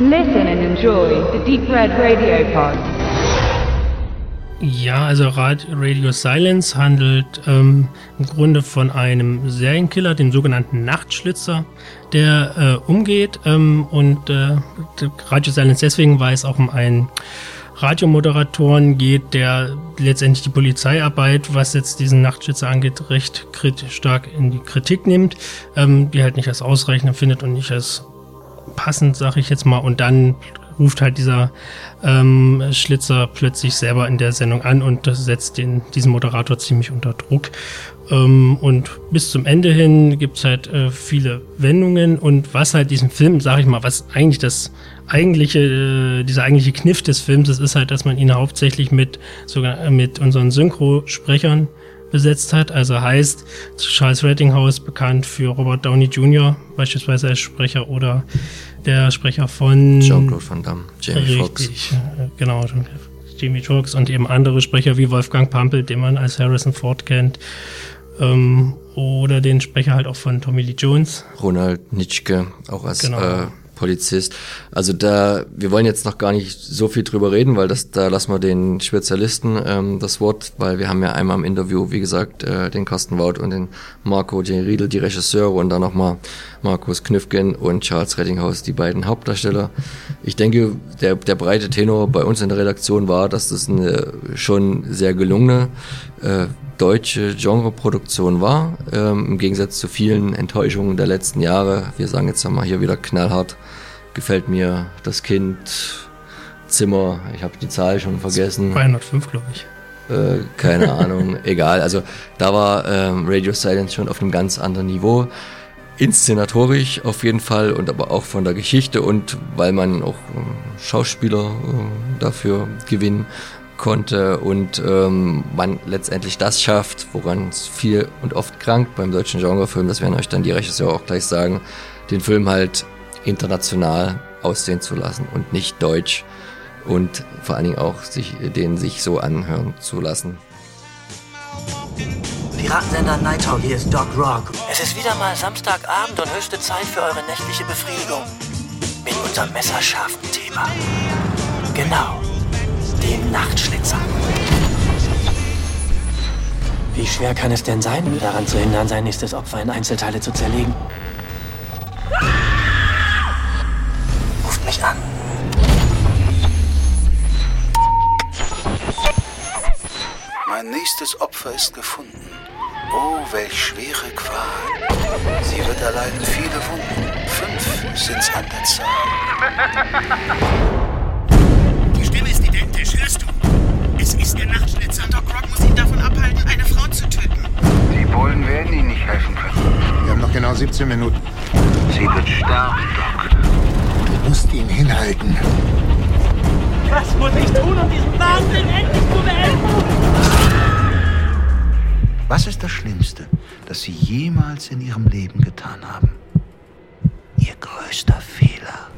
Listen and enjoy the Deep Red Radio Pod. Ja, also Radio Silence handelt ähm, im Grunde von einem Serienkiller, dem sogenannten Nachtschlitzer, der äh, umgeht. Ähm, und äh, Radio Silence deswegen, weil es auch um einen Radiomoderatoren geht, der letztendlich die Polizeiarbeit, was jetzt diesen Nachtschützer angeht, recht stark in die Kritik nimmt, ähm, die halt nicht als ausreichend findet und nicht als passend, sag ich jetzt mal, und dann ruft halt dieser ähm, Schlitzer plötzlich selber in der Sendung an und das setzt den, diesen Moderator ziemlich unter Druck. Ähm, und bis zum Ende hin gibt's halt äh, viele Wendungen und was halt diesen Film, sag ich mal, was eigentlich das eigentliche, äh, dieser eigentliche Kniff des Films ist, ist halt, dass man ihn hauptsächlich mit sogar mit unseren Synchrosprechern besetzt hat. Also heißt Charles Rettinghaus bekannt für Robert Downey Jr. beispielsweise als Sprecher oder der Sprecher von Jean-Claude Van Damme, Jamie richtig, Foxx. äh, Genau, Jamie Foxx und eben andere Sprecher wie Wolfgang Pampel, den man als Harrison Ford kennt. Ähm, oder den Sprecher halt auch von Tommy Lee Jones. Ronald Nitschke, auch als Genau. äh, Polizist. Also da, wir wollen jetzt noch gar nicht so viel drüber reden, weil das, da lassen wir den Spezialisten ähm, das Wort, weil wir haben ja einmal im Interview, wie gesagt, äh, den Carsten Wout und den Marco J. Riedel, die Regisseure und dann nochmal Markus Knüffgen und Charles Rettinghaus, die beiden Hauptdarsteller. Ich denke, der, der breite Tenor bei uns in der Redaktion war, dass das eine schon sehr gelungene äh, deutsche Genreproduktion war, ähm, im Gegensatz zu vielen Enttäuschungen der letzten Jahre. Wir sagen jetzt mal hier wieder knallhart, gefällt mir das Kind, Zimmer, ich habe die Zahl schon vergessen, 205, glaube ich. äh, keine Ahnung, egal. Also da war ähm, Radio Silence schon auf einem ganz anderen Niveau. Inszenatorisch auf jeden Fall und aber auch von der Geschichte und weil man auch ähm, Schauspieler äh, dafür gewinnen konnte und ähm, man letztendlich das schafft, woran es viel und oft krankt beim deutschen Genrefilm, das werden euch dann die Regisseure auch gleich sagen, den Film halt international aussehen zu lassen und nicht deutsch und vor allen Dingen auch sich, den sich so anhören zu lassen. Piratensender Nighthawk, hier ist Doc Rock. Es ist wieder mal Samstagabend und höchste Zeit für eure nächtliche Befriedigung. Mit unserem messerscharfen Thema. Genau, Nachtschlitzer. Wie schwer kann es denn sein, daran zu hindern, sein nächstes Opfer in Einzelteile zu zerlegen? Ruft mich an. Mein nächstes Opfer ist gefunden. Oh, welch schwere Qual. Sie wird erleiden viele Wunden. Fünf sind's an der Zahl. 17 Minuten. Sie wird sterben, Doc. Du musst ihn hinhalten. Was muss ich tun, um diesen Wahnsinn endlich zu beenden? Was ist das Schlimmste, das Sie jemals in Ihrem Leben getan haben? Ihr größter Fehler.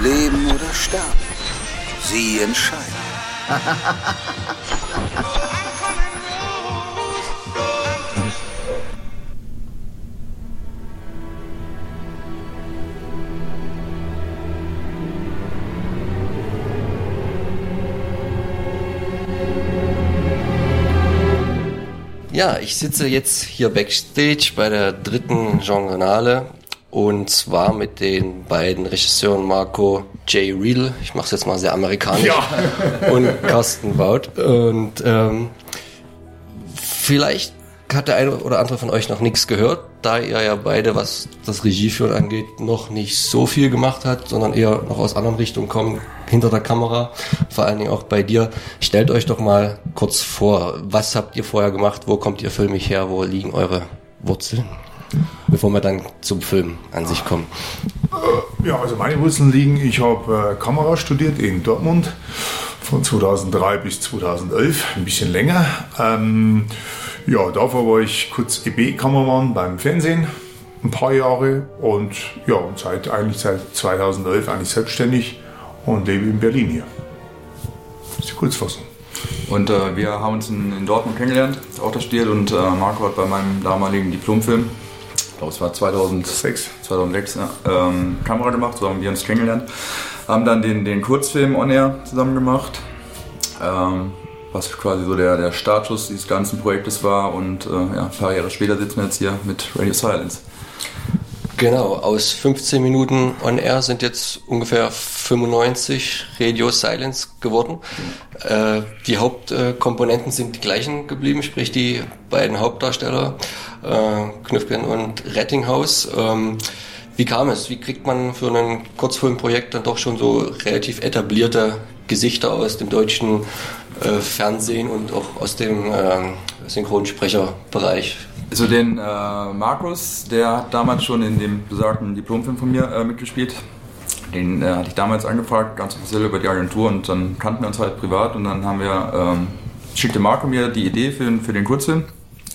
Leben oder sterben? Sie entscheiden. Ja, ich sitze jetzt hier backstage bei der dritten Genrenale und zwar mit den beiden Regisseuren Marco J. Riedel, ich mache es jetzt mal sehr amerikanisch, und Carsten Baut. Und ähm, vielleicht hat der eine oder andere von euch noch nichts gehört, da ihr ja beide, was das Regieführen angeht, noch nicht so viel gemacht hat, sondern eher noch aus anderen Richtungen kommen, hinter der Kamera, vor allen Dingen auch bei dir. Stellt euch doch mal kurz vor, was habt ihr vorher gemacht, wo kommt ihr filmisch her, wo liegen eure Wurzeln? Bevor wir dann zum Film an sich kommen. Ja, also meine Wurzeln liegen, ich habe äh, Kamera studiert in Dortmund von 2003 bis 2011, ein bisschen länger. Ähm, ja, davor war ich kurz EB-Kameramann beim Fernsehen, ein paar Jahre und ja, und seit eigentlich seit 2011 eigentlich selbstständig und lebe in Berlin hier. Das ist die Kurzfassung. Und äh, wir haben uns in, in Dortmund kennengelernt, auch das Stil. Und äh, Marco hat bei meinem damaligen Diplomfilm glaube es war 2006, 2006 ja, ähm, Kamera gemacht, so haben wir uns kennengelernt. Haben dann den, den Kurzfilm On Air zusammen gemacht, ähm, was quasi so der, der Startschuss dieses ganzen Projektes war. Und äh, ja, ein paar Jahre später sitzen wir jetzt hier mit Radio Silence. Genau, aus 15 Minuten on air sind jetzt ungefähr 95 Radio Silence geworden. Äh, die Hauptkomponenten sind die gleichen geblieben, sprich die beiden Hauptdarsteller, äh, Knüffgen und Rettinghaus. Ähm, wie kam es? Wie kriegt man für ein Kurzfilmprojekt dann doch schon so relativ etablierte Gesichter aus dem deutschen äh, Fernsehen und auch aus dem äh, Synchronsprecherbereich? Also den äh, Markus, der hat damals schon in dem besagten Diplomfilm von mir äh, mitgespielt. Den hatte ich damals angefragt, ganz offiziell über die Agentur und dann kannten wir uns halt privat und dann haben wir, ähm, schickte Marco mir die Idee für, für den Kurzfilm.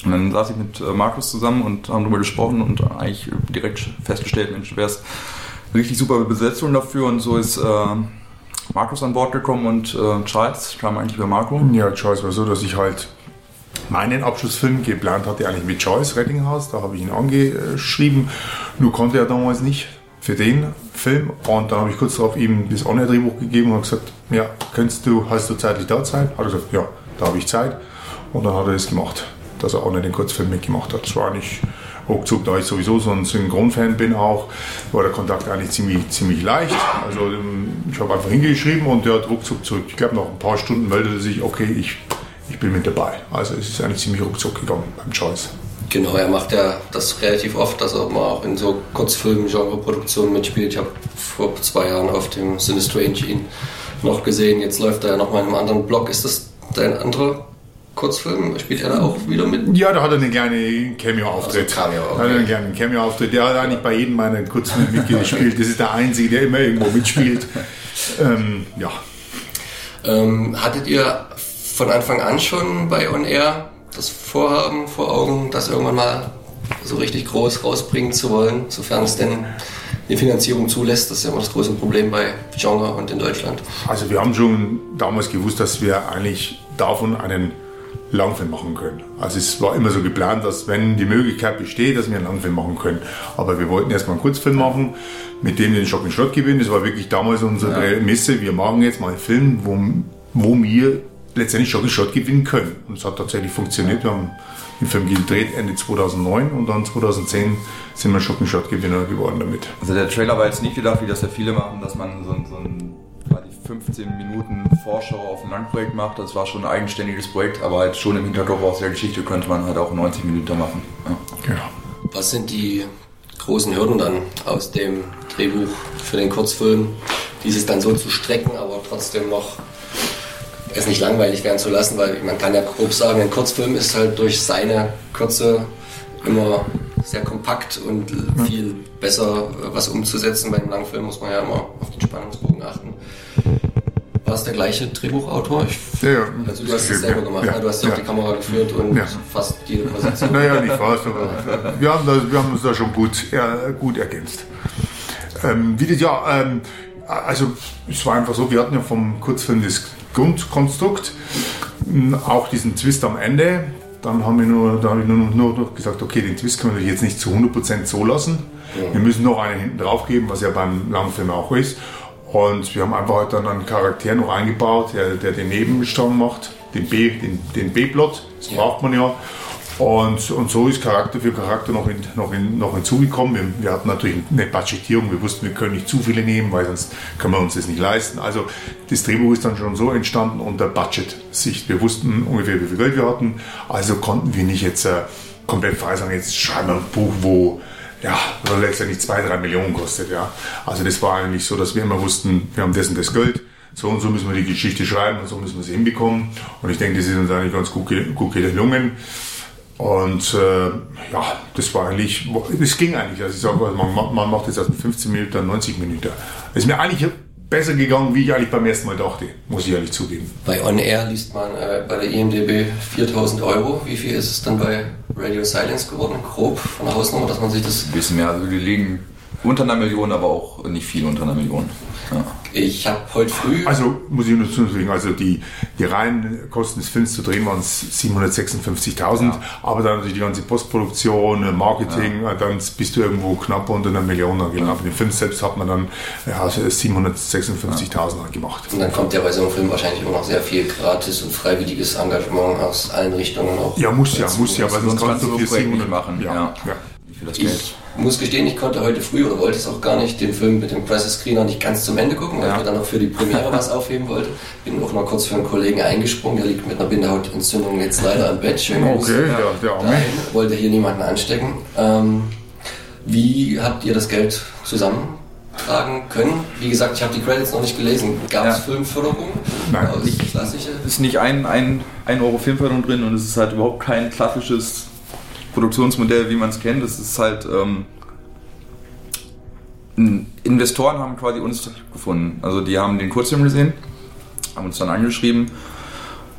Und dann saß ich mit Markus zusammen und haben darüber gesprochen und eigentlich direkt festgestellt, Mensch, es eine richtig super Besetzung dafür und so ist äh, Markus an Bord gekommen und äh, Charles kam eigentlich über Marco. Ja, Charles war so, dass ich halt meinen Abschlussfilm geplant hatte, eigentlich mit Joyce Rettinghaus. Da habe ich ihn angeschrieben. Nur konnte er damals nicht für den Film. Und dann habe ich kurz darauf ihm das On-Air-Drehbuch gegeben und gesagt, ja, könntest du, hast du zeitlich da Zeit? Hat er gesagt, ja, da habe ich Zeit. Und dann hat er das gemacht, dass er auch nicht den Kurzfilm mitgemacht hat. Das war nicht ruckzuck, da ich sowieso so ein Synchronfan bin auch, war der Kontakt eigentlich ziemlich, ziemlich leicht. Also ich habe einfach hingeschrieben und der hat ruckzuck zurück. Ich glaube, nach ein paar Stunden meldete sich, okay, ich ich bin mit dabei. Also es ist eigentlich ziemlich ruckzuck gegangen beim Choice. Genau, er macht ja das relativ oft, dass er mal auch in so Kurzfilmen, Genreproduktionen mitspielt. Ich habe vor zwei Jahren auf dem Sinistrange ihn noch gesehen. Jetzt läuft er ja nochmal in einem anderen Blog. Ist das dein anderer Kurzfilm? Spielt er da auch wieder mit? Ja, da hat er einen kleinen Cameo-Auftritt. Also Cameo, okay. Hat er einen kleinen Cameo-Auftritt. Der hat eigentlich bei jedem meiner Kurzfilme mitgespielt. Das ist der Einzige, der immer irgendwo mitspielt. ähm, ja. Ähm, hattet ihr von Anfang an schon bei On Air das Vorhaben vor Augen, das irgendwann mal so richtig groß rausbringen zu wollen, sofern es denn die Finanzierung zulässt. Das ist ja immer das große Problem bei Genre und in Deutschland. Also wir haben schon damals gewusst, dass wir eigentlich davon einen Langfilm machen können. Also es war immer so geplant, dass wenn die Möglichkeit besteht, dass wir einen Langfilm machen können. Aber wir wollten erstmal einen Kurzfilm machen, mit dem den Schock und Schrott gewinnen. Das war wirklich damals unsere. Messe. Wir machen jetzt mal einen Film, wo, wo wir letztendlich schon einen Shot gewinnen können. Und es hat tatsächlich funktioniert. Wir haben den Film gedreht Ende 2009 und dann 2010 sind wir schon Shot Gewinner geworden damit. Also der Trailer war jetzt nicht gedacht, wie das ja viele machen, dass man so, so ein 15 Minuten Vorschau auf ein Langprojekt macht. Das war schon ein eigenständiges Projekt, aber halt schon im Hinterkopf aus der Geschichte könnte man halt auch 90 Minuten machen. Ja. Genau. Was sind die großen Hürden dann aus dem Drehbuch für den Kurzfilm, dieses dann so zu strecken, aber trotzdem noch es nicht langweilig werden zu lassen, weil man kann ja grob sagen, ein Kurzfilm ist halt durch seine Kürze immer sehr kompakt und viel besser äh, was umzusetzen. Bei einem Langfilm muss man ja immer auf den Spannungsbogen achten. War es der gleiche Drehbuchautor? Ich, ja, ja. Also du hast es selber gemacht, ja, ne? du hast ja auch die Kamera geführt und fast jede Position. Naja, nicht fast, aber wir haben, das, wir haben uns da schon gut, äh, gut ergänzt. Ähm, wie das, ja, ähm, also es war einfach so, wir hatten ja vom Kurzfilm das Grundkonstrukt, auch diesen Twist am Ende. Dann haben wir nur, da habe ich nur, nur, nur gesagt, okay, den Twist können wir jetzt nicht zu 100% so lassen. Wir müssen noch einen hinten drauf geben, was ja beim Langfilm auch ist. Und wir haben einfach halt dann einen Charakter noch eingebaut, der, der den Nebenstrang macht, den B, den, den B-Plot. Das braucht man ja. Und, und so ist Charakter für Charakter noch, in, noch, in, noch hinzugekommen. Wir, wir, hatten natürlich eine Budgetierung, wir wussten, wir können nicht zu viele nehmen, weil sonst können wir uns das nicht leisten. Also das Drehbuch ist dann schon so entstanden unter Budget-Sicht. Wir wussten ungefähr, wie viel Geld wir hatten, also konnten wir nicht jetzt äh, komplett frei sagen, jetzt schreiben wir ein Buch, wo ja, letztendlich zwei, drei Millionen kostet. Ja. Also das war eigentlich so, dass wir immer wussten, wir haben und das Geld so und so müssen wir die Geschichte schreiben und so müssen wir sie hinbekommen. Und ich denke, das ist uns eigentlich ganz gut, gut gelungen. Und äh, ja, das war eigentlich, das ging eigentlich. Also ich sage, man, man macht jetzt aus 15 Minuten 90 Minuten. Ist mir eigentlich besser gegangen, wie ich eigentlich beim ersten Mal dachte, muss ich ehrlich zugeben. Bei On Air liest man äh, bei der IMDB 4000 Euro. Wie viel ist es dann bei Radio Silence geworden? Grob von der Hausnummer, dass man sich das. Ein bisschen mehr, also wir liegen unter einer Million, aber auch nicht viel unter einer Million. Ja. Ich habe heute früh. Also muss ich nur zufügen, also die, die reinen Kosten des Films zu drehen waren 756.000, Ja. aber dann natürlich die ganze Postproduktion, äh, Marketing, äh, dann bist du irgendwo knapp unter einer Million dann gelandet. Den Film selbst hat man dann ja, 756.000 gemacht. Und dann kommt ja bei so einem Film wahrscheinlich immer noch sehr viel gratis und freiwilliges Engagement aus allen Richtungen auch. Ja, muss ja, muss ja, weil sonst kannst du so für ein Projekt 700 nicht machen. Ja, Ja. ja. Das Geld. Ich muss gestehen, ich konnte heute früh oder wollte es auch gar nicht, den Film mit dem Crisis Screener nicht ganz zum Ende gucken, weil Ja. ich mir dann noch für die Premiere was aufheben wollte. Bin auch noch kurz für einen Kollegen eingesprungen, der liegt mit einer Bindehautentzündung jetzt leider im Bett. Schön Okay, der, der Arme. Wollte hier niemanden anstecken. Ähm, wie habt ihr das Geld zusammentragen können? Wie gesagt, ich habe die Credits noch nicht gelesen. Gab es Ja. Filmförderung? Nein, nicht. klassische? ist nicht ein, ein, ein Euro Filmförderung drin und es ist halt überhaupt kein klassisches Produktionsmodell, wie man es kennt. Es ist halt. Ähm, Investoren haben quasi uns gefunden. Also die haben den Kurzfilm gesehen, haben uns dann angeschrieben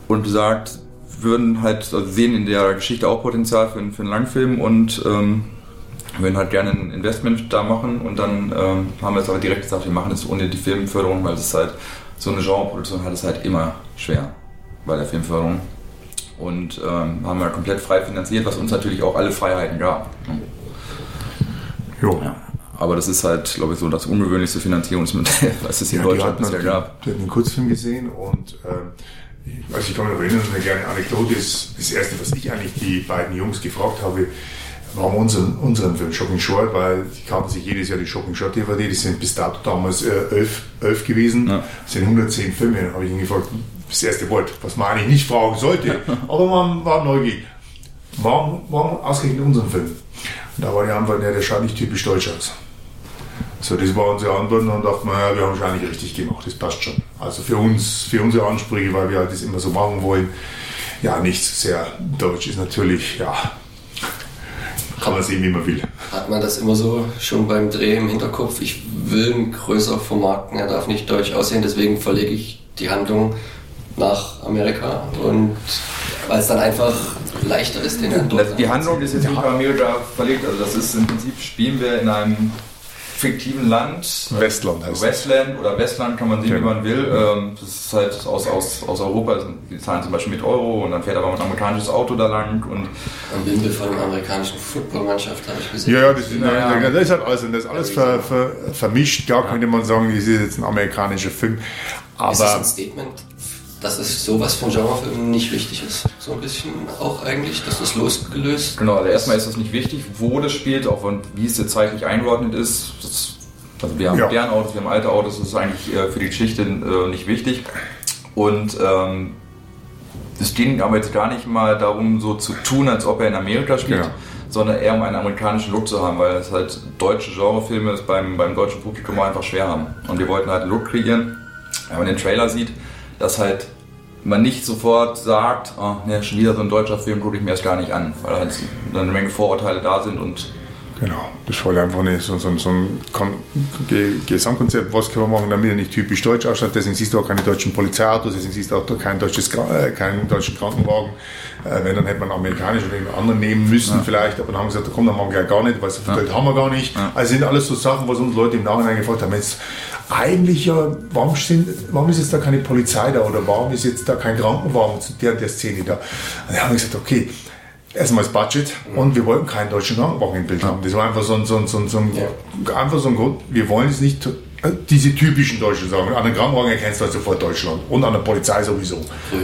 und gesagt, würden halt also sehen in der Geschichte auch Potenzial für, einen- für einen Langfilm und ähm, würden halt gerne ein Investment da machen und dann ähm, haben wir jetzt aber direkt gesagt, wir machen es ohne die Filmförderung, weil es halt so eine Genreproduktion hat es halt immer schwer bei der Filmförderung. Und ähm, haben wir komplett frei finanziert, was uns natürlich auch alle Freiheiten gab. ne? Jo. Ja. Aber das ist halt, glaube ich, so das ungewöhnlichste Finanzierungsmodell, was es in Ja, die Deutschland hatten bisher halt gab. den, den Kurzfilm gesehen und ähm, ich- also ich kann mich noch erinnern, eine kleine Anekdote ist, das erste, was ich eigentlich die beiden Jungs gefragt habe, warum unseren, unseren Film Shocking Short, weil die kaufen sich jedes Jahr die Shocking Short DVD, die sind bis dato damals äh, elf, elf gewesen, Ja. sind 110 Filme, dann habe ich ihn gefragt, das erste Wort, was man eigentlich nicht fragen sollte, aber man war neugierig. Warum, warum ausgerechnet unseren Film? Und da war die Antwort, ja, der schaut nicht typisch deutsch aus. So, das war unsere Antwort und dann dachten wir, ja, wir haben es eigentlich richtig gemacht, das passt schon. Also für uns, für unsere Ansprüche, weil wir halt das immer so machen wollen, ja, nicht so sehr deutsch ist natürlich, ja, kann man sehen, wie man will. Hat man das immer so schon beim Dreh im Hinterkopf? Ich will ihn größer vermarkten, er darf nicht deutsch aussehen, deswegen verlege ich die Handlung nach Amerika und weil es dann einfach leichter ist, den dann dort Das, die Handlung ist jetzt nicht nach Amerika verlegt, also das ist im Prinzip, spielen wir in einem fiktiven Land. Westland heißt es. Westland oder Westland kann man sehen, wie Genau. man will. Ähm, Das ist halt aus, aus, aus Europa, also die zahlen zum Beispiel mit Euro und dann fährt aber ein amerikanisches Auto da lang und Ein Wimpel von der amerikanischen Footballmannschaft habe ich gesehen. Ja, ja, das, ist, Ja, ja. das ist halt alles, das ist alles ver, ver, vermischt. Klar könnte man sagen, das ist jetzt ein amerikanischer Film, ist das ein aber Statement, dass es sowas von Genrefilmen nicht wichtig ist? So ein bisschen auch eigentlich, dass das losgelöst Genau, also erstmal ist das nicht wichtig, wo das spielt, auch und wie es jetzt zeitlich eingeordnet ist. Das, also wir haben Ja. moderne Autos, wir haben alte Autos, das ist eigentlich äh, für die Geschichte äh, nicht wichtig. Und ähm, es ging aber jetzt gar nicht mal darum, so zu tun, als ob er in Amerika spielt, Genau. sondern eher um einen amerikanischen Look zu haben, weil es halt deutsche Genrefilme es beim, beim deutschen Publikum einfach schwer haben. Und wir wollten halt einen Look kreieren, wenn man den Trailer sieht, dass halt man nicht sofort sagt, oh, ne, schon wieder so ein deutscher Film, gucke ich mir erst gar nicht an, weil halt eine Menge Vorurteile da sind und genau, das wollte einfach nicht so, so, so ein Kon Ge Gesamtkonzept, was können wir machen, damit er nicht typisch deutsch ausschaut. Deswegen siehst du auch keine deutschen Polizeiautos, deswegen siehst du auch kein deutsches, äh, keinen deutschen Krankenwagen. Äh, wenn, dann hätte man amerikanisch oder einen anderen nehmen müssen vielleicht, aber dann haben wir gesagt, komm, dann machen wir ja gar nicht, weil so viel Geld haben wir gar nicht. Also sind alles so Sachen, was uns Leute im Nachhinein gefragt haben, jetzt eigentlich ja, warum, sind, warum ist jetzt da keine Polizei da oder warum ist jetzt da kein Krankenwagen zu der, der Szene da? Und dann haben wir gesagt, okay, erstmal das Budget und wir wollten keinen deutschen Krankenwagen im Bild haben. Das war einfach so ein, so ein, so ein, so ein, einfach so ein Grund, wir wollen es nicht, äh, diese typischen deutschen Sachen. An einem Krankenwagen erkennst du halt sofort Deutschland und an der Polizei sowieso.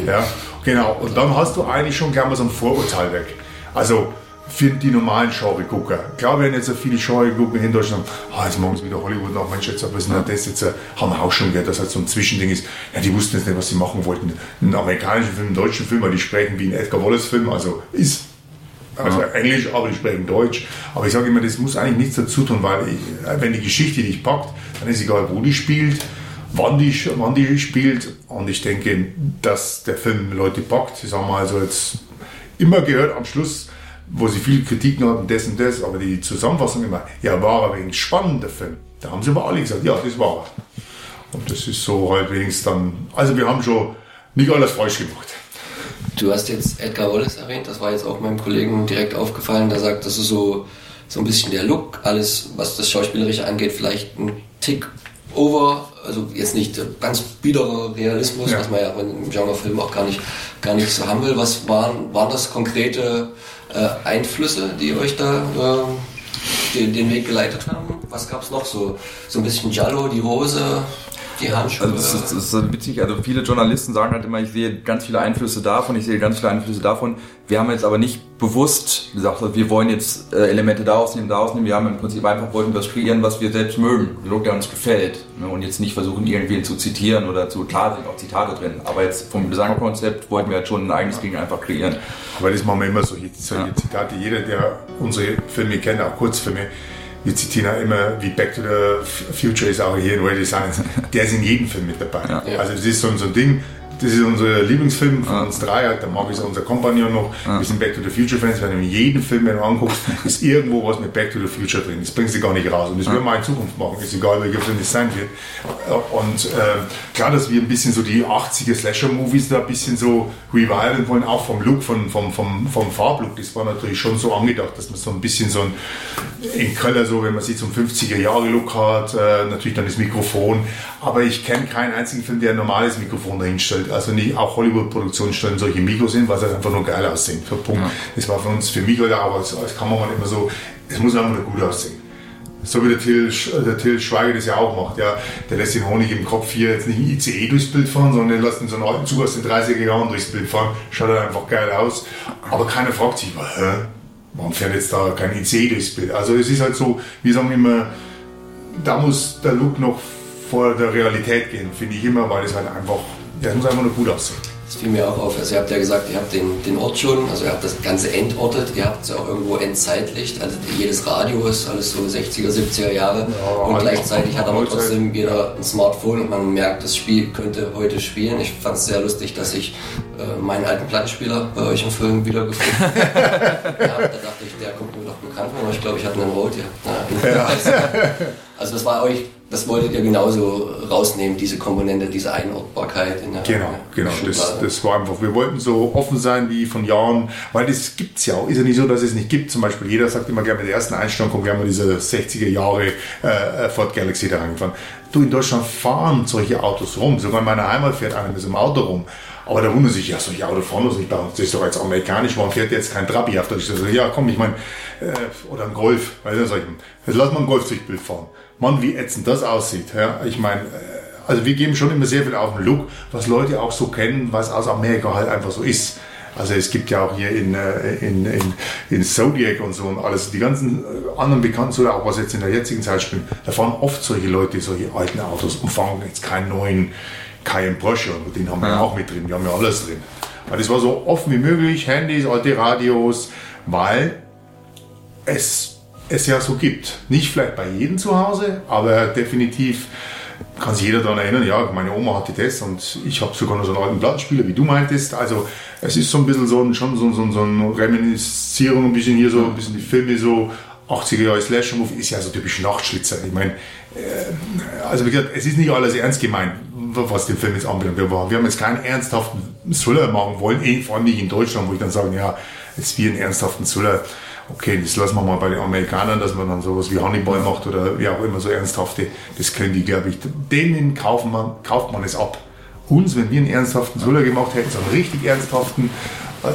Ja, genau. Und dann hast du eigentlich schon gerne mal so ein Vorurteil weg. Also, für die normalen Genre-Gucker. Klar werden jetzt so viele Genre-Gucker in Deutschland ah, jetzt machen sie wieder Hollywood nach, Mensch, jetzt was ist denn das jetzt? äh, Haben wir auch schon gehört, dass halt so ein Zwischending ist. Ja, die wussten jetzt nicht, was sie machen wollten. Einen amerikanischen Film, einen deutschen Film, weil die sprechen wie ein Edgar Wallace-Film, also ist also Englisch, aber die sprechen Deutsch. Aber ich sage immer, das muss eigentlich nichts dazu tun, weil ich, äh, wenn die Geschichte dich packt, dann ist egal, wo die spielt, wann die, wann die spielt. Und ich denke, dass der Film Leute packt. Das haben wir also jetzt immer gehört am Schluss, wo sie viel Kritiken hatten, das und das, aber die Zusammenfassung immer, ja, war aber ein spannender Film. Da haben sie aber alle gesagt, ja, das war er. Und das ist so halt wenigstens dann, also wir haben schon nicht alles falsch gemacht. Du hast jetzt Edgar Wallace erwähnt, das war jetzt auch meinem Kollegen direkt aufgefallen, der sagt, das ist so so ein bisschen der Look, alles, was das Schauspielerische angeht, vielleicht ein Tick over, also jetzt nicht ganz biederer Realismus, Ja. was man ja im Genrefilm auch gar nicht, gar nicht so haben will. Was waren, waren das konkrete äh, Einflüsse, die euch da äh, den, den Weg geleitet haben? Was gab es noch so? So ein bisschen Giallo, die Rose, die Handschuhe. Also das, ist, das ist so witzig, also viele Journalisten sagen halt immer, ich sehe ganz viele Einflüsse davon, ich sehe ganz viele Einflüsse davon. Wir haben jetzt aber nicht bewusst gesagt, wir wollen jetzt äh, Elemente daraus nehmen, daraus nehmen. Wir haben im Prinzip einfach wollten was kreieren, was wir selbst mögen, der uns gefällt. Ne? Und jetzt nicht versuchen, irgendwen zu zitieren oder zu, klar sind auch Zitate drin. Aber jetzt vom Designkonzept wollten wir halt schon ein eigenes Ding einfach kreieren. Aber das machen wir immer solche, solche Ja. Zitate. Jeder, der unsere Filme kennt, auch Kurzfilme, wir zitieren ja immer, wie Back to the Future ist auch hier in Ready Science, der ist in jedem Film mit dabei. Ja. Also das ist so, so ein Ding, das ist unser Lieblingsfilm von uns drei, halt, der Marc ist unser Kompagnon noch, wir sind Back to the Future Fans, wenn du in jedem Film, wenn du anguckst, ist irgendwo was mit Back to the Future drin, das bringst du gar nicht raus und das werden wir in Zukunft machen, ist egal welcher Film es sein wird. Und äh, klar, dass wir ein bisschen so die 80er Slasher-Movies da ein bisschen so revivalen wollen, auch vom Look, vom, vom, vom, vom Farblook, das war natürlich schon so angedacht, dass man so ein bisschen so ein, in Köln so, wenn man sieht, so einen 50er-Jahre-Look hat, äh, natürlich dann das Mikrofon, aber ich kenne keinen einzigen Film, der ein normales Mikrofon dahinstellt. Also nicht, auch Hollywood-Produktionen stellen solche Mikros hin, weil sie einfach nur geil aussehen. Für Punkt. Das war für uns, für mich oder auch als, als Kameramann immer so, es muss einfach nur gut aussehen. So wie der Till, der Till Schweiger das ja auch macht. Ja. Der lässt den Honig im Kopf hier jetzt nicht ein ICE durchs Bild fahren, sondern der lässt ihn so einen alten Zug aus den 30er Jahren durchs Bild fahren. Schaut dann einfach geil aus. Aber keiner fragt sich, hä? warum fährt jetzt da kein ICE durchs Bild? Also es ist halt so, wir sagen immer, da muss der Look noch vor der Realität gehen, finde ich immer, weil es halt einfach, ja, es muss einfach nur gut aussehen. Das fiel mir auch auf. Also ihr habt ja gesagt, ihr habt den, den Ort schon, also ihr habt das Ganze entortet, ihr habt es ja auch irgendwo entzeitlicht. Also jedes Radio ist alles so 60er, 70er Jahre. und halt gleichzeitig hat aber trotzdem jeder ein Smartphone und man merkt, das Spiel könnte heute spielen. Ich fand es sehr lustig, dass ich äh, meinen alten Plattenspieler bei euch im Film wiedergefunden habe. da dachte ich, der kommt mir doch bekannt vor, aber ich glaube, ich hatte einen Rot. Ja. Also das war euch, das wolltet ihr genauso rausnehmen, diese Komponente, diese Einortbarkeit. In der Genau, genau. Das, das war einfach, wir wollten so offen sein wie von Jahren, weil das gibt es ja auch. Ist ja nicht so, dass es nicht gibt. Zum Beispiel, jeder sagt immer gerne mit der ersten Einstellung, kommt gerne mal diese 60er Jahre äh, Ford Galaxy da reingefahren. Du, in Deutschland fahren solche Autos rum. Sogar in meiner Heimat fährt einer mit so einem Auto rum. Aber da wundern sich, ja, solche Autos fahren uns nicht bei uns. Das ist doch jetzt amerikanisch, warum fährt jetzt kein Trabi auf Deutsch? Ja, komm, ich meine, äh, oder ein Golf. Dann sag ich, jetzt lass mal ein Golf durchs Bild fahren. Mann, wie ätzend das aussieht. Ja? Ich meine, äh, also wir geben schon immer sehr viel auf den Look, was Leute auch so kennen, was aus Amerika halt einfach so ist. Also es gibt ja auch hier in, äh, in, in, in Zodiac und so und alles, die ganzen äh, anderen Bekannten oder auch was jetzt in der jetzigen Zeit spielen, da fahren oft solche Leute solche alten Autos und fahren jetzt keinen neuen Cayenne Porsche, und den haben wir ja auch mit drin, wir haben ja alles drin. Weil das war so offen wie möglich, Handys, alte Radios, weil es es ja so gibt. Nicht vielleicht bei jedem zu Hause, aber definitiv kann sich jeder daran erinnern, ja, meine Oma hatte das und ich habe sogar noch so einen alten Plattenspieler, wie du meintest. Also es ist so ein bisschen so ein, schon so, so, so eine Reminiscierung, ein bisschen hier so, ein bisschen die Filme so, 80er Jahre Slasher-Movie ist ja so typisch Nachtschlitzer. Ich meine, äh, also wie gesagt, es ist nicht alles ernst gemeint, was den Film jetzt anbelangt. Wir, wir haben jetzt keinen ernsthaften Thriller machen wollen, eh, vor allem nicht in Deutschland, wo ich dann sage, ja, jetzt wie einen ernsthaften Thriller. Okay, das lassen wir mal bei den Amerikanern, dass man dann sowas wie Hannibal macht oder wie auch immer so ernsthafte. Das können die, glaube ich. Denen kaufen man, kauft man es ab. Uns, wenn wir einen ernsthaften Thriller gemacht hätten, so einen richtig ernsthaften, äh,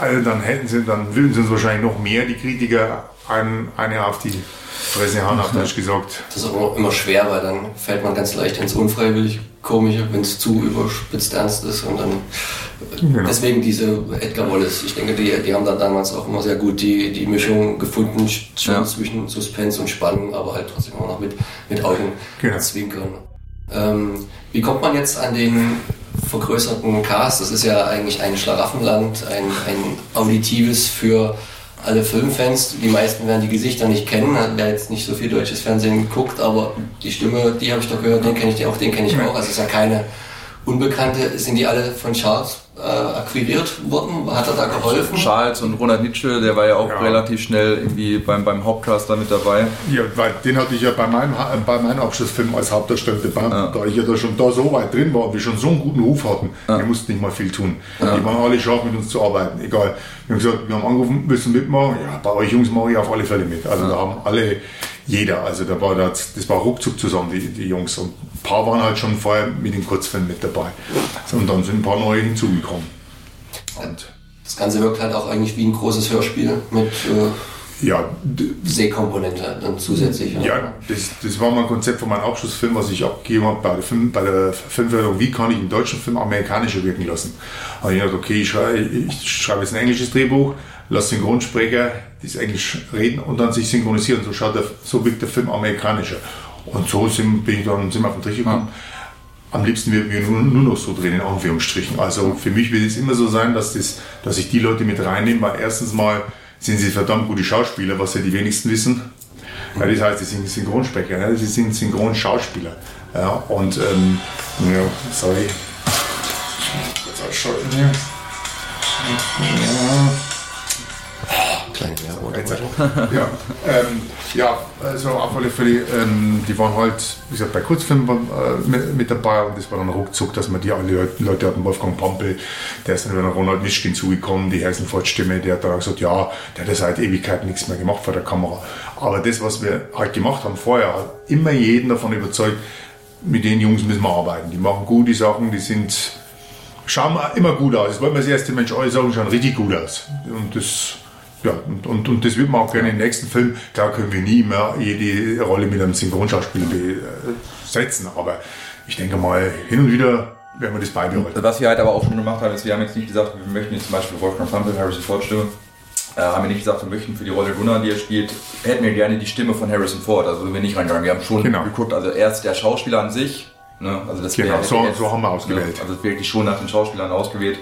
also dann hätten sie, dann würden sie uns wahrscheinlich noch mehr, die Kritiker, ein, eine auf die Fresse hauen, auf Deutsch gesagt. Das ist aber immer schwer, weil dann fällt man ganz leicht ins Unfreiwillig Komische, wenn es zu überspitzt ernst ist. Und dann Genau. deswegen diese Edgar Wallace. Ich denke, die, die haben da damals auch immer sehr gut die, die Mischung gefunden, Ja. zwischen Suspense und Spannung, aber halt trotzdem auch noch mit, mit Augen Genau. zwinkern. Ähm, wie kommt man jetzt an den vergrößerten Cast? Das ist ja eigentlich ein Schlaraffenland, ein, ein auditives für alle Filmfans. Die meisten werden die Gesichter nicht kennen, wer jetzt nicht so viel deutsches Fernsehen guckt, aber die Stimme, die habe ich doch gehört, den kenne ich auch, den kenne ich auch. Also es ist ja keine Unbekannte. Sind die alle von Charles äh, akquiriert worden? Hat er da geholfen? Charles und Ronald Mitchell, der war ja auch Ja. relativ schnell irgendwie beim, beim Hauptcast da mit dabei. Ja, weil den hatte ich ja bei meinem, bei meinem Abschlussfilm als Hauptdarsteller dabei. Da ich ja da schon da so weit drin war und wir schon so einen guten Ruf hatten, wir mussten nicht mal viel tun. Die waren alle scharf mit uns zu arbeiten. Egal, Wir haben gesagt, wir haben angerufen, willst du mitmachen? Ja, bei euch Jungs mache ich auf alle Fälle mit. Also da haben alle, jeder, also da war das, das war ruckzuck zusammen, die, die Jungs. Und ein paar waren halt schon vorher mit dem Kurzfilm mit dabei. Und dann sind ein paar neue hinzugekommen. Und Das Ganze wirkt halt auch eigentlich wie ein großes Hörspiel mit äh, ja, Sehkomponente dann zusätzlich. Ja, das, das war mein Konzept von meinem Abschlussfilm, was ich abgegeben habe bei der, Film, bei der Filmförderung. Wie kann ich einen deutschen Film amerikanischer wirken lassen? Aber ich dachte, okay, ich schreibe, ich schreibe jetzt ein englisches Drehbuch, lasse Synchronsprecher das Englisch reden und dann sich synchronisieren. So, schaut der, so wirkt der Film amerikanischer. Und so sind, bin ich dann, sind wir auf den Trichter gekommen. Am liebsten würden wir nur, nur noch so drehen, in Anführungsstrichen. Also für mich wird es immer so sein, dass, das, dass ich die Leute mit reinnehme, weil erstens mal sind sie verdammt gute Schauspieler, was ja die wenigsten wissen. Ja, das heißt, sie sind Synchronsprecher, ne? sie sind Synchronschauspieler. Ja, und, ähm, ja, sorry. Ausschalten hier. Ja. Kleine Werbung. ja, ähm, ja, also auf alle Fälle, ähm, die waren halt, wie gesagt, bei Kurzfilmen äh, mit, mit dabei und das war dann ruckzuck, dass man die alle Leute, hatten, Wolfgang Pampel, der ist dann wieder Ronald Mischkin zugekommen, die Hersenfort-Stimme, der hat dann gesagt, ja, der hat ja seit Ewigkeit nichts mehr gemacht vor der Kamera. Aber das, was wir halt gemacht haben vorher, hat immer jeden davon überzeugt, mit den Jungs müssen wir arbeiten. Die machen gute Sachen, die sind, schauen immer gut aus. Das wollen wir das erste Mensch alle sagen, schauen richtig gut aus. Und das, ja, und, und, und das wird man auch gerne im nächsten Film. Klar können wir nie mehr jede Rolle mit einem Synchronschauspieler besetzen, aber ich denke mal, hin und wieder werden wir das beibehalten. Was wir halt aber auch schon gemacht haben, ist, wir haben jetzt nicht gesagt, wir möchten jetzt zum Beispiel Wolfgang Pampel, Harrison Ford Stimme, äh, haben wir nicht gesagt, wir möchten für die Rolle Gunnar, die er spielt, hätten wir gerne die Stimme von Harrison Ford. Also sind wir nicht reingegangen. Wir haben schon Genau. geguckt, also erst der Schauspieler an sich. Ne? Also das Genau, wäre- so- jetzt- so haben wir ausgewählt. Ne? Also wirklich schon nach den Schauspielern ausgewählt.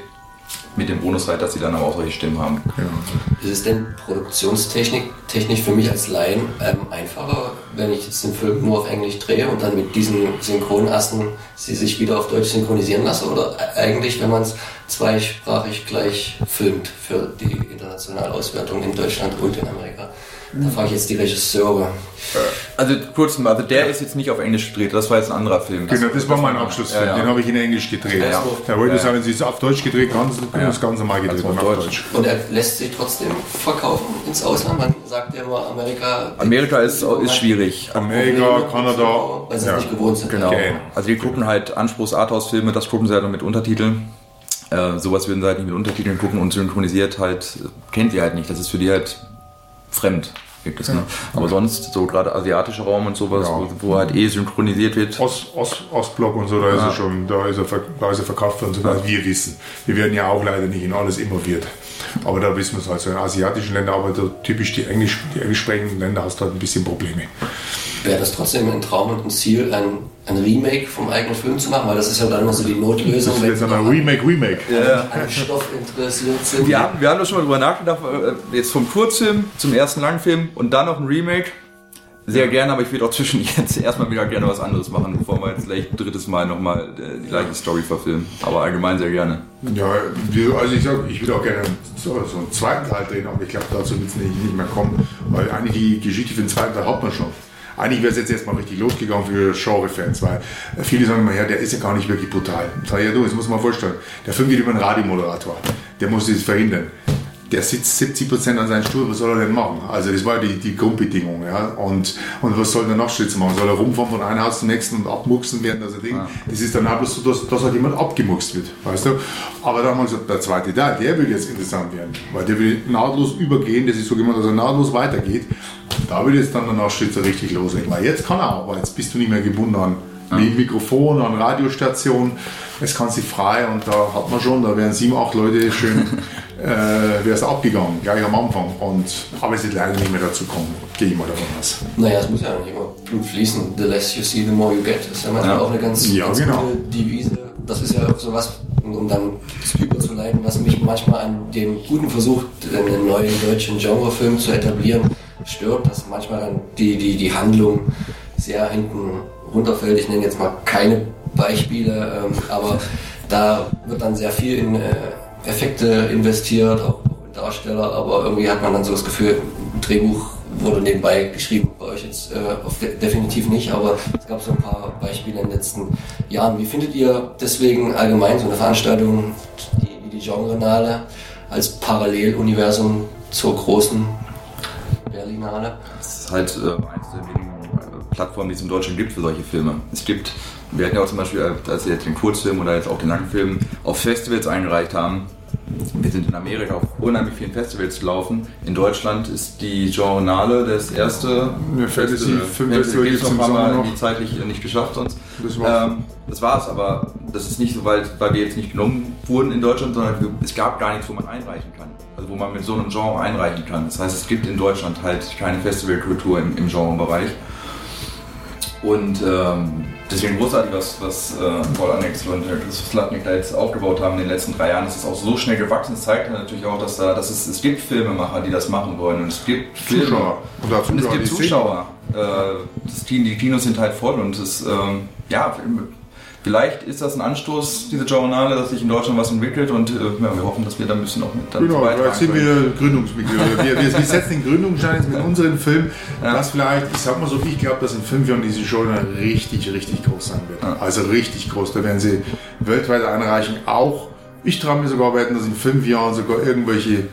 Mit dem Bonus halt, dass sie dann aber auch solche Stimmen haben. Ist es denn Produktionstechnik technisch für mich als Laien ähm, einfacher, wenn ich jetzt den Film nur auf Englisch drehe und dann mit diesen Synchronassen sie sich wieder auf Deutsch synchronisieren lasse? Oder eigentlich, wenn man es zweisprachig gleich filmt für die internationale Auswertung in Deutschland und in Amerika? Da frage ich jetzt die Regisseure. Also kurz mal, also der ist jetzt nicht auf Englisch gedreht, das war jetzt ein anderer Film. Genau, das war mein Abschlussfilm, Ja, ja. den habe ich in Englisch gedreht. Ja, ja. Der wollte Ja, ja. sagen, sie ist auf Deutsch gedreht, ganz, das Ganze mal gedreht. Also auf und auf Deutsch. Und er lässt sich trotzdem verkaufen ins Ausland. Man sagt ja immer, Amerika. Amerika ist, ist schwierig. Amerika, Kanada, Weil sie es ja. nicht gewohnt sind. Genau. Okay. Also die gucken halt Anspruchs-Arthouse-Filme, das gucken sie halt mit Untertiteln. Äh, sowas würden sie halt nicht mit Untertiteln gucken und synchronisiert halt, äh, kennt sie halt nicht. Das ist für die halt fremd. Gibt es, ne? Aber sonst, so gerade asiatischer Raum und sowas, Ja. wo, wo halt eh synchronisiert wird. Ost, Ost, Ostblock und so, da ist er schon, da ist er, ver- da ist er verkauft worden, sogar wir wissen. Wir werden ja auch leider nicht in alles involviert. Aber da wissen wir es halt so in asiatischen Ländern, aber da typisch die Englisch, die englisch sprechenden Länder hast du halt ein bisschen Probleme. Wäre das trotzdem ein Traum und ein Ziel, ein, ein Remake vom eigenen Film zu machen? Weil das ist ja dann immer so die Notlösung, Das sie jetzt ein Remake, Remake. an Stoff interessiert sind. Wir haben, wir haben da schon mal drüber nachgedacht, äh, jetzt vom Kurzfilm zum ersten Langfilm und dann noch ein Remake. Sehr gerne, aber ich würde auch zwischen jetzt erstmal wieder gerne was anderes machen, bevor wir jetzt gleich ein drittes Mal nochmal äh, die gleiche Story verfilmen. Aber allgemein sehr gerne. Ja, also ich sag, ich würde auch gerne so, so einen zweiten Teil drehen, aber ich glaube, dazu wird es nicht, nicht mehr kommen, weil eigentlich die Geschichte für den zweiten Teil hat man schon. Eigentlich wäre es jetzt erstmal richtig losgegangen für Genre-Fans, weil viele sagen immer, ja, der ist ja gar nicht wirklich brutal. Sag ich, ja du, das muss man vorstellen. Der Film geht über einen Radiomoderator, der muss das verhindern. Der sitzt 70% an seinem Stuhl, was soll er denn machen? Also das war die, die Grundbedingung. Ja? Und, und was soll der Nachschütze machen? Soll er rumfahren von einem Haus zum nächsten und abmuchsen während das Ding? Das ist dann auch bloß so, dass, dass halt jemand abgemuxt wird. Weißt du? Aber da haben wir gesagt, der zweite Teil, der will jetzt interessant werden. Weil der will nahtlos übergehen, das ist so gemacht, dass er nahtlos weitergeht. Da will jetzt dann der Nachschütze richtig loslegen. Weil jetzt kann er auch, weil jetzt bist du nicht mehr gebunden an wie Mikrofon, an Radiostation. Es kann sich frei und da hat man schon, da wären sieben, acht Leute schön, äh, wäre es abgegangen, gleich am Anfang. Und, aber es wird leider nicht mehr dazu kommen, gehe ich mal davon aus. Naja, es muss ja nicht immer Blut fließen. The less you see, the more you get. Das ist ja manchmal Ja. auch eine ganz, Ja, ganz genau. gute Devise. Das ist ja auch sowas, um dann das überzuleiten, was mich manchmal an dem guten Versuch, einen neuen deutschen Genrefilm zu etablieren, stört, dass manchmal dann die, die, die Handlung sehr hinten runterfällt. Ich nenne jetzt mal keine Beispiele, ähm, aber da wird dann sehr viel in äh, Effekte investiert, auch in Darsteller, aber irgendwie hat man dann so das Gefühl, ein Drehbuch wurde nebenbei geschrieben, bei euch jetzt äh, definitiv nicht, aber es gab so ein paar Beispiele in den letzten Jahren. Wie findet ihr deswegen allgemein so eine Veranstaltung die, wie die Genrenale als Paralleluniversum zur großen Berlinale. Das ist halt äh, eines der wenigen äh, Plattformen, die es in Deutschland gibt für solche Filme. Es gibt, wir hatten ja auch zum Beispiel, äh, als wir jetzt den Kurzfilm oder jetzt auch den Langfilm auf Festivals eingereicht haben, wir sind in Amerika auf unheimlich vielen Festivals gelaufen. In Deutschland ist die Journale das erste Eine Fantasy- Festival. Filmfestival Fantasy gibt's noch im haben wir zeitlich nicht geschafft sonst. Das war's. Ähm, das war's, aber das ist nicht so, weil, weil wir jetzt nicht genommen wurden in Deutschland, sondern wir- es gab gar nichts, wo man einreichen kann. Also wo man mit so einem Genre einreichen kann. Das heißt, es gibt in Deutschland halt keine Festivalkultur im, im Genrebereich. Und ähm, deswegen großartig, was, was äh, Paul Annex und äh, Christoph Slatnik da jetzt aufgebaut haben in den letzten drei Jahren. Das ist auch so schnell gewachsen. Das zeigt natürlich auch, dass, da, dass es, es gibt Filmemacher, die das machen wollen. Und es gibt Filme. Zuschauer. Und Und es gibt. Zuschauer. Äh, das die Kinos sind halt voll und es ähm, ja, vielleicht ist das ein Anstoß, diese Journale, dass sich in Deutschland was entwickelt und äh, ja, wir hoffen, dass wir da ein bisschen auch mit dann Genau, jetzt sind wir Gründungsmitglieder. Wir, wir, wir setzen den Gründungsstein jetzt mit unseren Film, Ja. dass vielleicht, ich sag mal so, ich glaube, dass in fünf Jahren diese dann richtig, richtig groß sein wird. Ja. Also richtig groß. Da werden sie weltweit einreichen. Auch, ich traue mir sogar wetten, dass in fünf Jahren sogar irgendwelche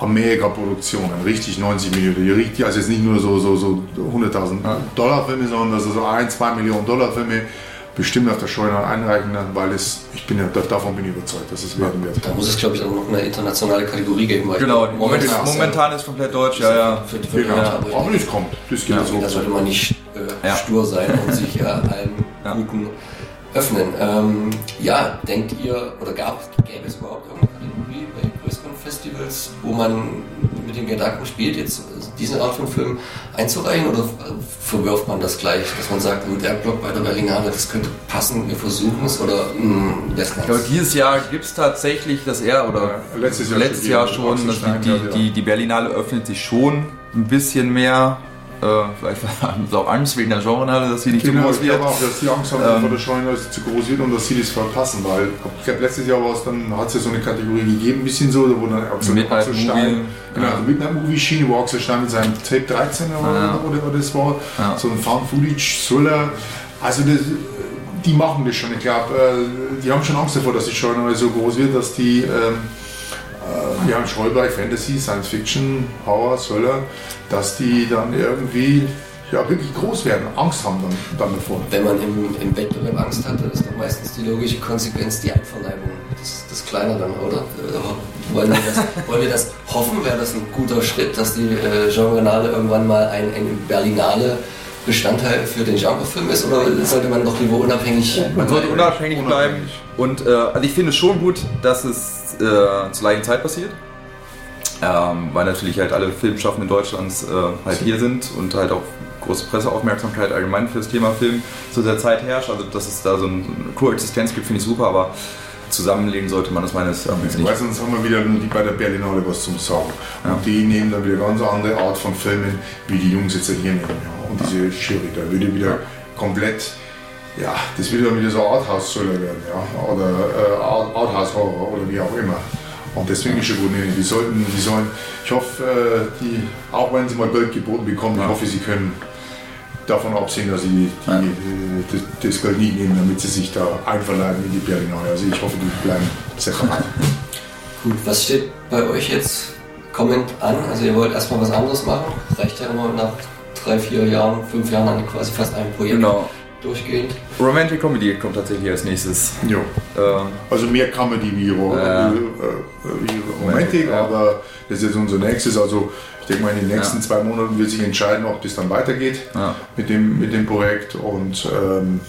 Amerika-Produktionen, richtig 90 Millionen, richtig, also jetzt nicht nur so, so, so 100.000 Dollar Filme, sondern also so 1, 2 Millionen Dollar Filme bestimmt auf der Scheune einreichen, werden, weil es, ich bin ja, davon bin ich überzeugt, dass es werden wird. Da muss es, glaube ich, auch noch eine internationale Kategorie geben. Weil Genau, momentan, ist ja momentan ist komplett deutsch, ja, ja. Für, für Genau. Welt, Aber das kommt, das geht Ja, jetzt Da so. sollte man nicht äh, Ja. stur sein und sich äh, allen Ja. Guten öffnen. Ähm, ja, denkt ihr, oder gab, gäbe es überhaupt irgendeine Kategorie bei größeren Festivals, wo man mit dem Gedanken spielt, jetzt diesen Art von Film einzureichen oder verwirft man das gleich, dass man sagt, gut, der Block bei der Berlinale, das könnte passen, wir versuchen es oder mh, lässt man Ich glaube, es? dieses Jahr gibt es tatsächlich, dass er, oder Ja, letztes Jahr letztes schon, Jahr schon, die, die, die, die Berlinale öffnet sich schon ein bisschen mehr. Äh, vielleicht haben sie auch Angst wegen der Genrehalle, dass sie nicht Genau, zu groß ich wird. glaube auch, dass die Angst haben Ähm, vor der Scheune, dass sie zu groß wird und dass sie das verpassen, weil ich glaube, letztes Jahr war es dann, hat es ja so eine Kategorie gegeben, ein bisschen so, wo dann Axel, Midnight Axel Stein, Movie. genau, Ja. Midnight Movie Schiene, wo Axel Stein mit seinem Tape 13 oder, Ja. oder, oder das war, Ja. so ein Found Footage Thriller, also das, die machen das schon, ich glaube, äh, die haben schon Angst davor, dass die Scheune so groß wird, dass die ähm, äh, wir haben Schrollbereich Fantasy, Science Fiction, Horror, Thriller, dass die dann irgendwie ja, wirklich groß werden, Angst haben dann, dann davor. Wenn man im, im Wettbewerb Angst hatte, ist doch meistens die logische Konsequenz die Einvernehmung des, des Kleineren, oder? Äh, wollen, wir das, wollen wir das hoffen? Wäre das ein guter Schritt, dass die äh, Genrenale irgendwann mal ein, ein Berlinale Bestandteil für den Genrefilm ist? Oder sollte man doch lieber unabhängig Man sollte bleiben? unabhängig bleiben. Und äh, also ich finde es schon gut, dass es äh, zur gleichen Zeit passiert. Ähm, weil natürlich halt alle Filmschaffenden Deutschlands äh, halt hier sind und halt auch große Presseaufmerksamkeit allgemein für das Thema Film zu der Zeit herrscht. Also dass es da so eine Koexistenz gibt, finde ich super, aber zusammenlegen sollte man das meines Erachtens nicht. Weil sonst haben wir wieder die bei der Berlinale was zum Sagen. Und die nehmen dann wieder ganz andere Art von Filmen, wie die Jungs jetzt hier nehmen. Ja. Und diese Jury, da würde wieder komplett, ja, das würde dann wieder so Arthouse-Thriller werden, ja. Oder äh, Art- Arthouse-Horror oder wie auch immer. Und deswegen ist schon gut, nee, die sollten, die sollen, ich hoffe, äh, die, auch wenn sie mal Geld geboten bekommen, ich hoffe, sie können davon absehen, dass sie die, äh, das, das Geld nicht nehmen, damit sie sich da einverleiben in die Berlinale. Also ich hoffe, die bleiben separat. Gut, was steht bei euch jetzt kommend an? Also ihr wollt erstmal was anderes machen. Reicht ja immer nach drei, vier Jahren, fünf Jahren an quasi fast ein Projekt Genau. Durchgehend. Romantic Comedy kommt tatsächlich als nächstes. Ja. Ähm, Also mehr Comedy wie, Ro Ja. äh, wie Romantik, Ja. aber das ist jetzt unser nächstes. Also ich denke mal, in den nächsten Ja. zwei Monaten wird sich entscheiden, ob das dann weitergeht Ja. mit, dem, mit dem Projekt. Und ähm,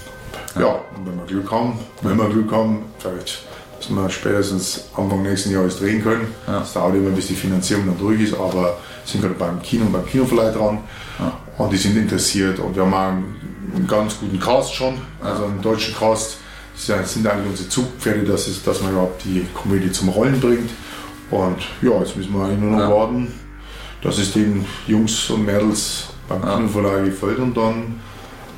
ja. und wenn wir Glück haben, wenn wir Glück haben, vielleicht, dass wir spätestens Anfang nächsten Jahres drehen können. Ja. Das dauert immer, bis die Finanzierung dann durch ist, aber sind gerade beim Kino und beim Kinoverleih dran. Und die sind interessiert und wir haben auch einen, einen ganz guten Cast schon, also einen deutschen Cast. Das sind- eigentlich unsere Zugpferde, dass, es, dass man überhaupt die Komödie zum Rollen bringt. Und ja, jetzt müssen wir eigentlich nur noch Ja. warten, dass es den Jungs und Mädels beim Ja. Kinoverleih gefällt und dann,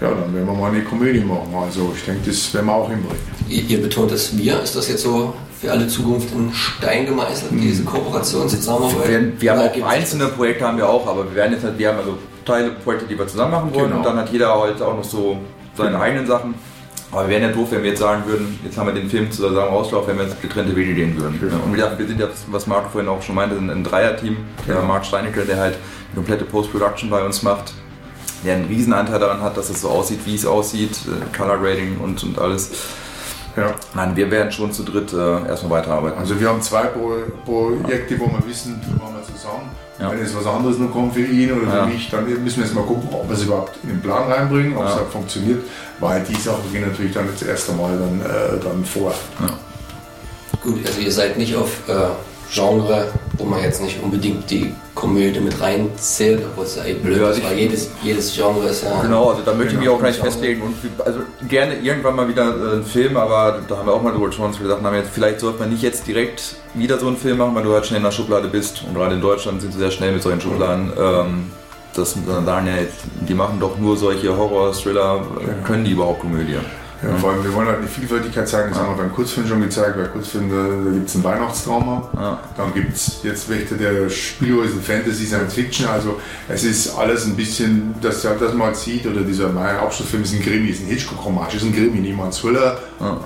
ja, dann werden wir mal eine Komödie machen. Also ich denke, das werden wir auch hinbringen. Ihr, ihr betont es wir. Ist das jetzt so für alle Zukunft in Stein gemeißelt, diese Kooperationszusammenarbeit? Wir, wir haben auch einzelne Projekte haben wir auch, aber wir werden jetzt halt, wir haben also Teile Projekte, die wir zusammen machen wollen Genau. und dann hat jeder halt auch noch so seine eigenen Sachen. Aber wir wären ja doof, wenn wir jetzt sagen würden, jetzt haben wir den Film zusammen rausgelaufen, wenn wir jetzt getrennte Wege gehen würden. Und wie gesagt, wir sind ja, was Marco vorhin auch schon meinte, ein, Dreier-Team. Der Marc Steinecke, der halt die komplette Post-Production bei uns macht, der einen Riesenanteil daran hat, dass es so aussieht, wie es aussieht, äh, Color Grading und, und alles. Ja. Nein, wir werden schon zu dritt äh, erstmal weiterarbeiten. Also wir haben zwei Pro Projekte, wo wir wissen, die machen wir zusammen. Ja. Wenn jetzt was anderes noch kommt für ihn oder für Ja. mich, dann müssen wir jetzt mal gucken, ob wir es überhaupt in den Plan reinbringen, ob es Ja. auch funktioniert, weil die Sache gehen natürlich dann das erste Mal dann, äh, dann vor. Gut, also ihr seid nicht auf äh, Genre, wo man jetzt nicht unbedingt die Komödie mit reinzählt, obwohl es ja eh blöd Ja, ist, weil jedes, jedes Genre ist ja... Genau, also da möchte ich mich Genau. auch gar nicht festlegen. Und also gerne irgendwann mal wieder äh, einen Film, aber da haben wir auch mal drüber gesprochen, dass wir gesagt haben, jetzt, vielleicht sollte man nicht jetzt direkt wieder so einen Film machen, weil du halt schnell in der Schublade bist. Und gerade in Deutschland sind sie sehr schnell mit solchen Schubladen. Ähm, das dann sagen ja jetzt, die machen doch nur solche Horror-Thriller, äh, können die überhaupt Komödie? Ja, vor allem, wir wollen halt eine Vielfältigkeit zeigen, das haben wir beim Kurzfilm schon gezeigt. Bei Kurzfilm, da, da gibt es ein Weihnachtsdrama, Ja. dann gibt es jetzt Wächter der ein Fantasy, Science Fiction, also es ist alles ein bisschen, dass, dass man halt sieht, oder dieser mein Abschlussfilm ist ein Krimi, ist ein Hitchcock-Roman, ist ein Krimi, niemand Thriller,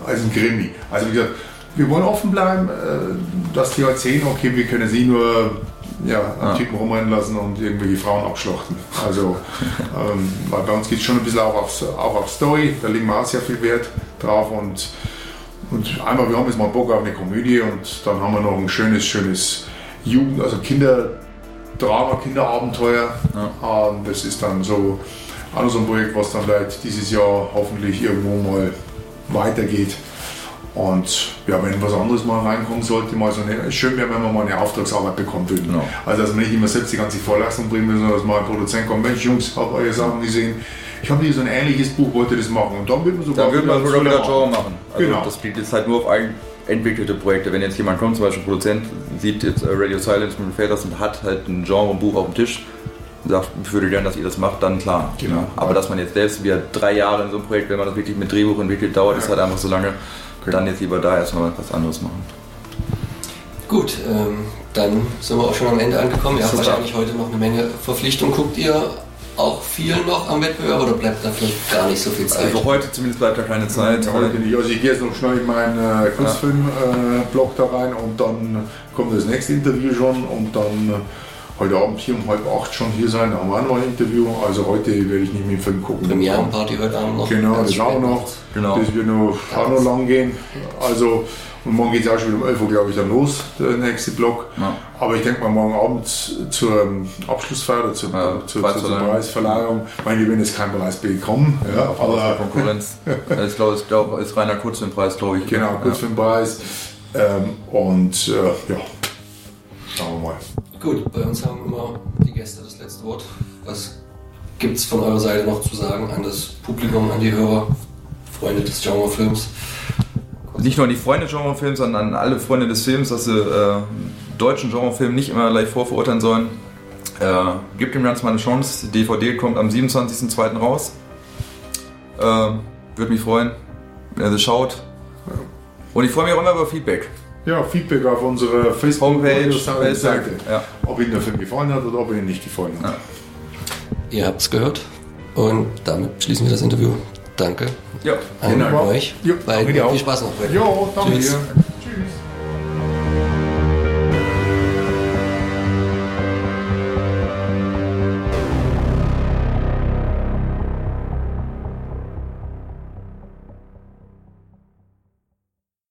als ein Krimi. Also wie gesagt, wir wollen offen bleiben, äh, dass die halt sehen, okay, wir können sie nur ja, einen Typen rumrennen lassen und irgendwelche Frauen abschlachten. Also, ähm, weil bei uns geht es schon ein bisschen auch auf, auch auf Story, da legen wir auch sehr viel Wert drauf und, und einmal, wir haben jetzt mal Bock auf eine Komödie und dann haben wir noch ein schönes, schönes Jugend-, also Kinderdrama, Kinderabenteuer. Ähm, das ist dann so auch so ein Projekt, was dann vielleicht dieses Jahr hoffentlich irgendwo mal weitergeht. Und ja, wenn was anderes mal reinkommen sollte, mal so eine, schön wäre, wenn man mal eine Auftragsarbeit bekommen würde. Genau. Also, dass man nicht immer selbst die ganze Vorleistung bringen muss, sondern dass mal ein Produzent kommt, Mensch Jungs, habt eure Sachen gesehen, ich habe hier so ein ähnliches Buch, wollte das machen. Und dann würde man sogar Da würde man sogar wieder Genre machen. Also Genau. das gilt jetzt halt nur auf eigenentwickelte Projekte. Wenn jetzt jemand kommt, zum Beispiel ein Produzent, sieht jetzt äh, Radio Silence mit Feathers und hat halt ein Genre, ein Buch auf dem Tisch, und sagt, ich würde gerne, dass ihr das macht, dann klar. Genau. Aber dass man jetzt selbst wieder drei Jahre in so einem Projekt, wenn man das wirklich mit Drehbuch entwickelt, dauert es halt einfach so lange. Dann jetzt lieber da erstmal was anderes machen. Gut, ähm, dann sind wir auch schon am Ende angekommen. Ihr habt wahrscheinlich heute noch eine Menge Verpflichtungen. Guckt ihr auch viel noch am Wettbewerb oder bleibt dafür gar nicht so viel Zeit? Also heute zumindest bleibt da keine Zeit. Ja, heute nicht. Also ich gehe jetzt noch schnell in meinen äh, Kurzfilm-Blog da rein und dann kommt das nächste Interview schon und dann äh, heute Abend hier um halb acht schon hier sein, da haben wir auch noch ein Interview. Also heute werde ich nicht mehr den Film gucken. Premierenparty heute Abend noch. Genau, das auch noch. Genau. Das wird noch, auch noch lang gehen. Also, und morgen geht es auch schon wieder um 11 Uhr, glaube ich, dann los, der nächste Block. Ja. Aber ich denke mal, morgen Abend zur ähm, Abschlussfeier oder zur, Ja, zur, zur, zur Preisverleihung. Ich meine, wir werden jetzt keinen Preis bekommen, ja, Aber aber Konkurrenz. ich glaube, es glaub, ist reiner Kurzfilmpreis, glaube ich. genau, kurz für den Preis. Ähm, und äh, ja, schauen wir mal. Gut, bei uns haben immer die Gäste das letzte Wort. Was gibt es von eurer Seite noch zu sagen an das Publikum, an die Hörer, Freunde des Genrefilms? nicht nur an die Freunde des Genrefilms, sondern an alle Freunde des Films, dass sie äh, deutschen Genrefilm nicht immer gleich vorverurteilen sollen. Äh, gibt dem Ganzen mal eine Chance. Die DVD kommt am 27.02. raus. Äh, Würde mich freuen, wenn ihr sie schaut. Und ich freue mich auch immer über Feedback. Ja, Feedback auf unsere Facebook Homepage, Seite, Facebook, ja. ob Ihnen der Film gefallen hat oder ob er Ihnen nicht gefallen hat. Ihr habt es gehört und damit schließen wir das Interview. Danke Ja, an Dank. euch. Ja, Beiden. Viel Spaß noch. Jo, danke Tschüss. dir.